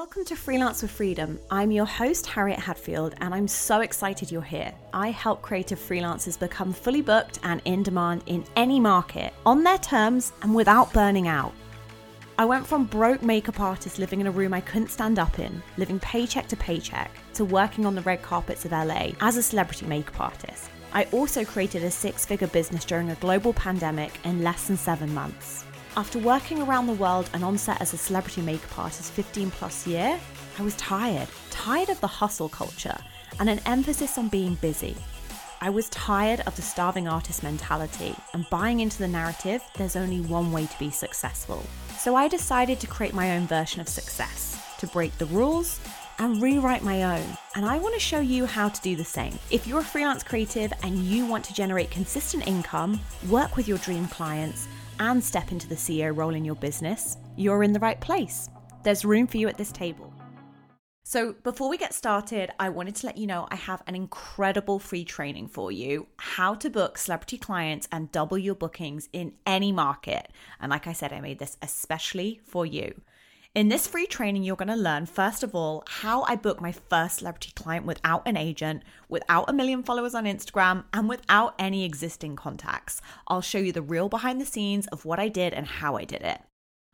Welcome to Freelance with Freedom. I'm your host, Harriet Hadfield, and I'm so excited you're here. I help creative freelancers become fully booked and in demand in any market, on their terms and without burning out. I went from broke makeup artist living in a room I couldn't stand up in, living paycheck to paycheck, to working on the red carpets of LA as a celebrity makeup artist. I also created a six figure business during a global pandemic in less than seven months. After working around the world and on set as a celebrity makeup artist 15 plus year, I was tired. Tired of the hustle culture and an emphasis on being busy. I was tired of the starving artist mentality and buying into the narrative there's only one way to be successful. So I decided to create my own version of success, to break the rules and rewrite my own. And I want to show you how to do the same. If you're a freelance creative and you want to generate consistent income, work with your dream clients, and step into the CEO role in your business, you're in the right place. There's room for you at this table. So, before we get started, I wanted to let you know I have an incredible free training for you how to book celebrity clients and double your bookings in any market. And like I said, I made this especially for you. In this free training, you're going to learn, first of all, how I book my first celebrity client without an agent, without a million followers on Instagram, and without any existing contacts. I'll show you the real behind the scenes of what I did and how I did it.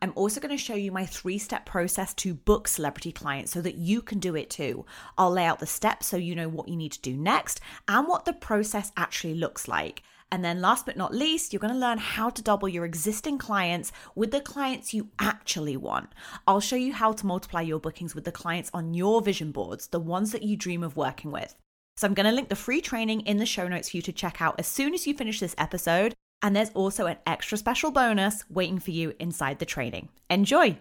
I'm also going to show you my three step process to book celebrity clients so that you can do it too. I'll lay out the steps so you know what you need to do next and what the process actually looks like. And then, last but not least, you're going to learn how to double your existing clients with the clients you actually want. I'll show you how to multiply your bookings with the clients on your vision boards, the ones that you dream of working with. So, I'm going to link the free training in the show notes for you to check out as soon as you finish this episode. And there's also an extra special bonus waiting for you inside the training. Enjoy!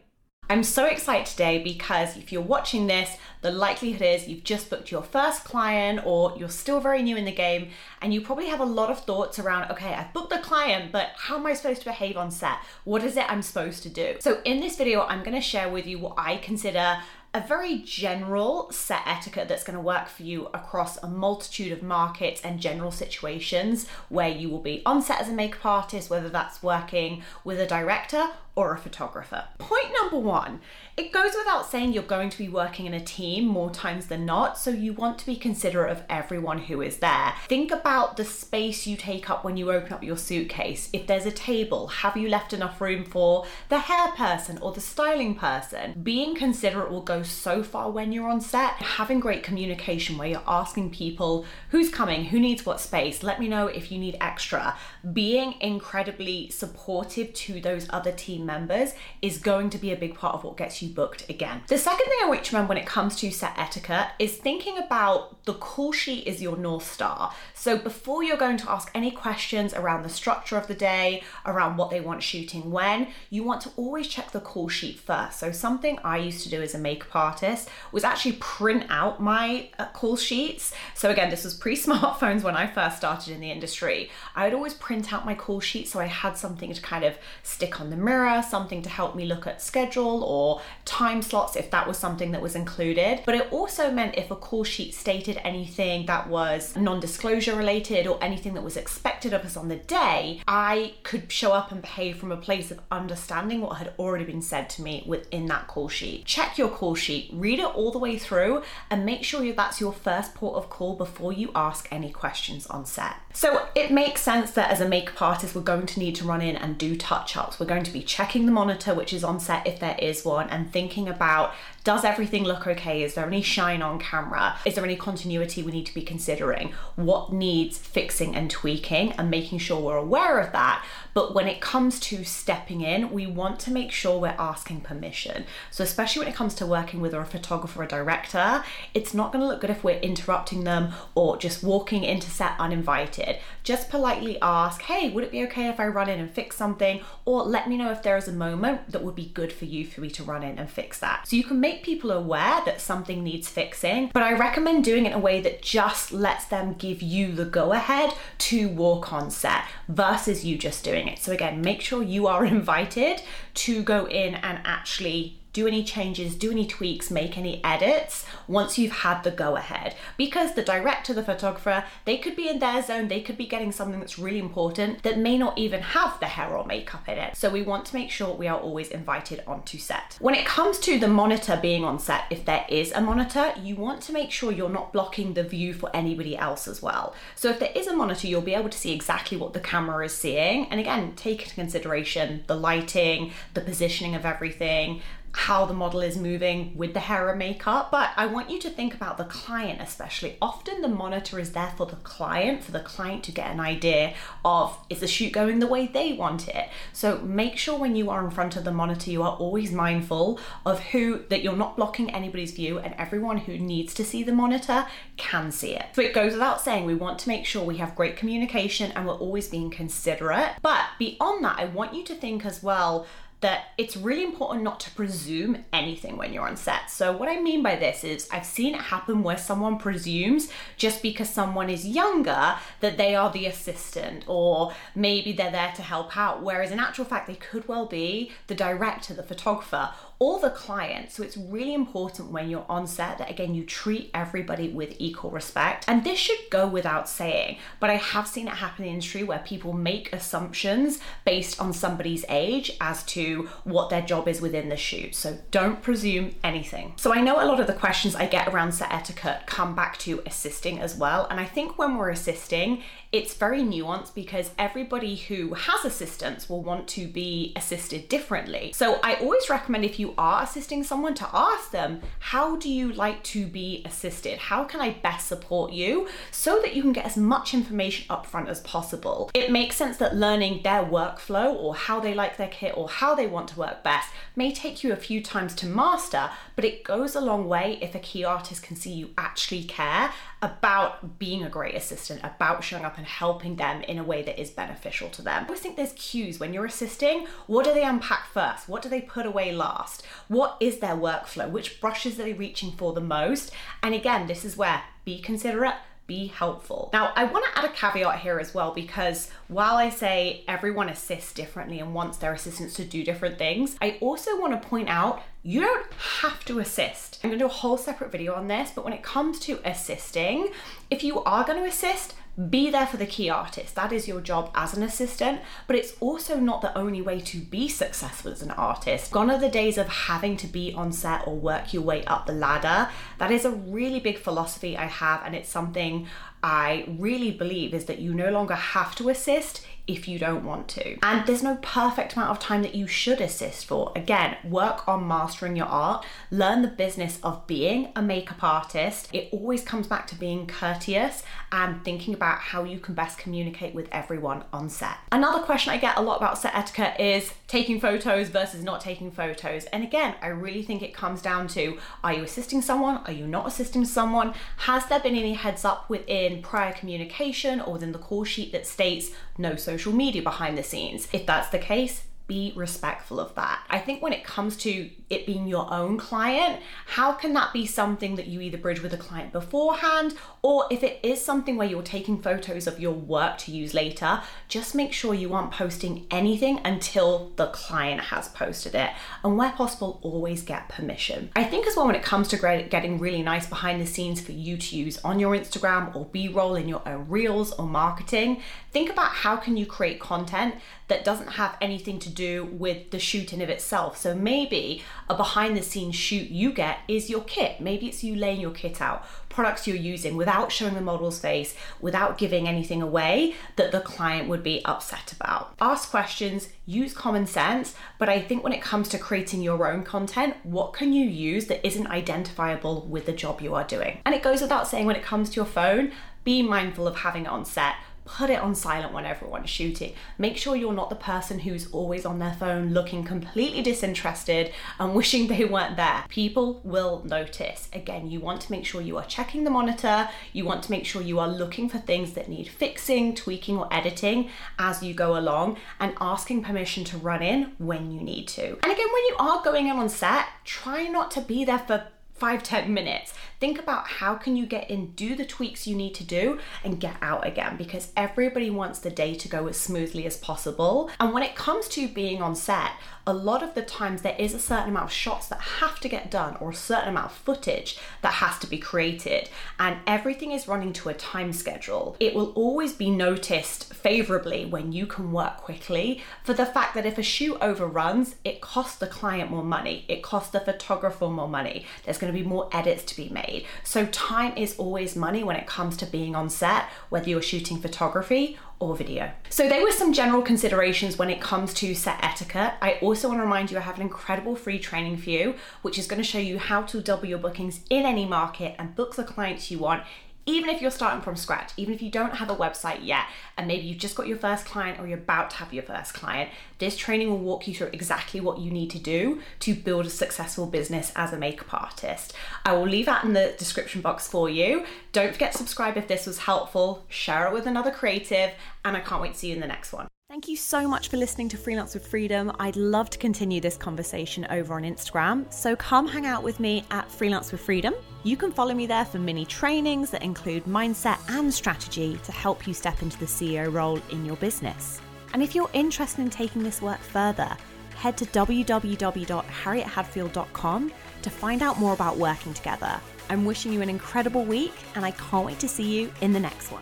I'm so excited today because if you're watching this, the likelihood is you've just booked your first client or you're still very new in the game and you probably have a lot of thoughts around okay, I've booked the client, but how am I supposed to behave on set? What is it I'm supposed to do? So, in this video, I'm going to share with you what I consider a very general set etiquette that's going to work for you across a multitude of markets and general situations where you will be on set as a makeup artist, whether that's working with a director or a photographer. Point number one it goes without saying you're going to be working in a team more times than not, so you want to be considerate of everyone who is there. Think about the space you take up when you open up your suitcase. If there's a table, have you left enough room for the hair person or the styling person? Being considerate will go so far when you're on set. Having great communication where you're asking people who's coming, who needs what space, let me know if you need extra. Being incredibly supportive to those other team members is going to be a big part of what gets you booked again. The second thing I want you to remember when it comes to set etiquette is thinking about the call sheet is your North Star. So before you're going to ask any questions around the structure of the day, around what they want shooting when, you want to always check the call sheet first. So something I used to do as a makeup artist was actually print out my uh, call sheets. So again, this was pre-smartphones when I first started in the industry. I would always print out my call sheet so I had something to kind of stick on the mirror something to help me look at schedule or time slots if that was something that was included. But it also meant if a call sheet stated anything that was non disclosure related or anything that was expected of us on the day, I could show up and behave from a place of understanding what had already been said to me within that call sheet. Check your call sheet, read it all the way through, and make sure that's your first port of call before you ask any questions on set. So it makes sense that as a makeup artist, we're going to need to run in and do touch ups. We're going to be checking the monitor, which is on set if there is one, and thinking about does everything look okay? Is there any shine on camera? Is there any continuity we need to be considering? What needs fixing and tweaking and making sure we're aware of that? But when it comes to stepping in, we want to make sure we're asking permission. So, especially when it comes to working with a photographer or director, it's not going to look good if we're interrupting them or just walking into set uninvited. Just politely ask, hey, would it be okay if I run in and fix something? Or let me know if there is a moment that would be good for you for me to run in and fix that. So, you can make people aware that something needs fixing, but I recommend doing it in a way that just lets them give you the go ahead to walk on set versus you just doing it. So, again, make sure you are invited to go in and actually do any changes, do any tweaks, make any edits once you've had the go ahead. Because the director, the photographer, they could be in their zone, they could be getting something that's really important that may not even have the hair or makeup in it. So we want to make sure we are always invited onto set. When it comes to the monitor being on set, if there is a monitor, you want to make sure you're not blocking the view for anybody else as well. So if there is a monitor, you'll be able to see exactly what the camera is seeing. And again, take into consideration the lighting, the positioning of everything, how the model is moving with the hair and makeup, but I want you to think about the client especially. Often the monitor is there for the client, for the client to get an idea of is the shoot going the way they want it. So make sure when you are in front of the monitor, you are always mindful of who that you're not blocking anybody's view and everyone who needs to see the monitor can see it. So it goes without saying, we want to make sure we have great communication and we're always being considerate. But beyond that, I want you to think as well that it's really important not to presume anything when you're on set. So, what I mean by this is, I've seen it happen where someone presumes just because someone is younger that they are the assistant, or maybe they're there to help out, whereas in actual fact, they could well be the director, the photographer, or the client. So it's really important when you're on set that again you treat everybody with equal respect. And this should go without saying, but I have seen it happen in the industry where people make assumptions based on somebody's age as to what their job is within the shoot. So don't presume anything. So I know a lot of the questions I get around set etiquette come back to assisting as well. And I think when we're assisting, it's very nuanced because everybody who has assistants will want to be assisted differently. So I always recommend if you are assisting someone to ask them, how do you like to be assisted? How can I best support you so that you can get as much information upfront as possible? It makes sense that learning their workflow or how they like their kit or how they want to work best may take you a few times to master, but it goes a long way if a key artist can see you actually care about being a great assistant, about showing up and helping them in a way that is beneficial to them. I always think there's cues when you're assisting. What do they unpack first? What do they put away last? What is their workflow? Which brushes are they reaching for the most? And again, this is where be considerate, be helpful. Now, I want to add a caveat here as well because while I say everyone assists differently and wants their assistants to do different things, I also want to point out you don't have to assist. I'm to do a whole separate video on this, but when it comes to assisting, if you are to assist, be there for the key artist. That is your job as an assistant, but it's also not the only way to be successful as an artist. Gone are the days of having to be on set or work your way up the ladder. That is a really big philosophy I have, and it's something I really believe is that you no longer have to assist if you don't want to. And there's no perfect amount of time that you should assist for. Again, work on mastering your art, learn the business of being a makeup artist. It always comes back to being courteous and thinking about how you can best communicate with everyone on set. Another question I get a lot about set etiquette is taking photos versus not taking photos. And again, I really think it comes down to are you assisting someone? Are you not assisting someone? Has there been any heads up within prior communication or within the call sheet that states no social media behind the scenes? If that's the case, be respectful of that. I think when it comes to it being your own client, how can that be something that you either bridge with a client beforehand, or if it is something where you're taking photos of your work to use later, just make sure you aren't posting anything until the client has posted it. And where possible, always get permission. I think as well when it comes to getting really nice behind the scenes for you to use on your Instagram or B-roll in your own reels or marketing, think about how can you create content that doesn't have anything to do with the shoot in of itself. So maybe a behind the scenes shoot you get is your kit. Maybe it's you laying your kit out, products you're using without showing the model's face, without giving anything away that the client would be upset about. Ask questions, use common sense, but I think when it comes to creating your own content, what can you use that isn't identifiable with the job you are doing? And it goes without saying when it comes to your phone, be mindful of having it on set put it on silent when everyone's shooting. Make sure you're not the person who's always on their phone looking completely disinterested and wishing they weren't there. People will notice. Again, you want to make sure you are checking the monitor, you want to make sure you are looking for things that need fixing, tweaking, or editing as you go along, and asking permission to run in when you need to. And again, when you are going in on set, try not to be there for five ten minutes. Think about how can you get in do the tweaks you need to do and get out again because everybody wants the day to go as smoothly as possible. And when it comes to being on set a lot of the times there is a certain amount of shots that have to get done or a certain amount of footage that has to be created and everything is running to a time schedule. It will always be noticed favorably when you can work quickly for the fact that if a shoot overruns it costs the client more money it costs the photographer more money. There's going to be more edits to be made so time is always money when it comes to being on set whether you're shooting photography or video. So, there were some general considerations when it comes to set etiquette. I also want to remind you I have an incredible free training for you, which is going to show you how to double your bookings in any market and book the clients you want even if you're starting from scratch, even if you don't have a website yet, and maybe you've just got your first client or you're about to have your first client, this training will walk you through exactly what you need to do to build a successful business as a makeup artist. I will leave that in the description box for you. Don't forget to subscribe if this was helpful, share it with another creative, and I can't wait to see you in the next one. Thank you so much for listening to Freelance with Freedom. I'd love to continue this conversation over on Instagram, so come hang out with me at Freelance with Freedom. You can follow me there for mini trainings that include mindset and strategy to help you step into the CEO role in your business. And if you're interested in taking this work further, head to www.harriethadfield.com to find out more about working together. I'm wishing you an incredible week, and I can't wait to see you in the next one.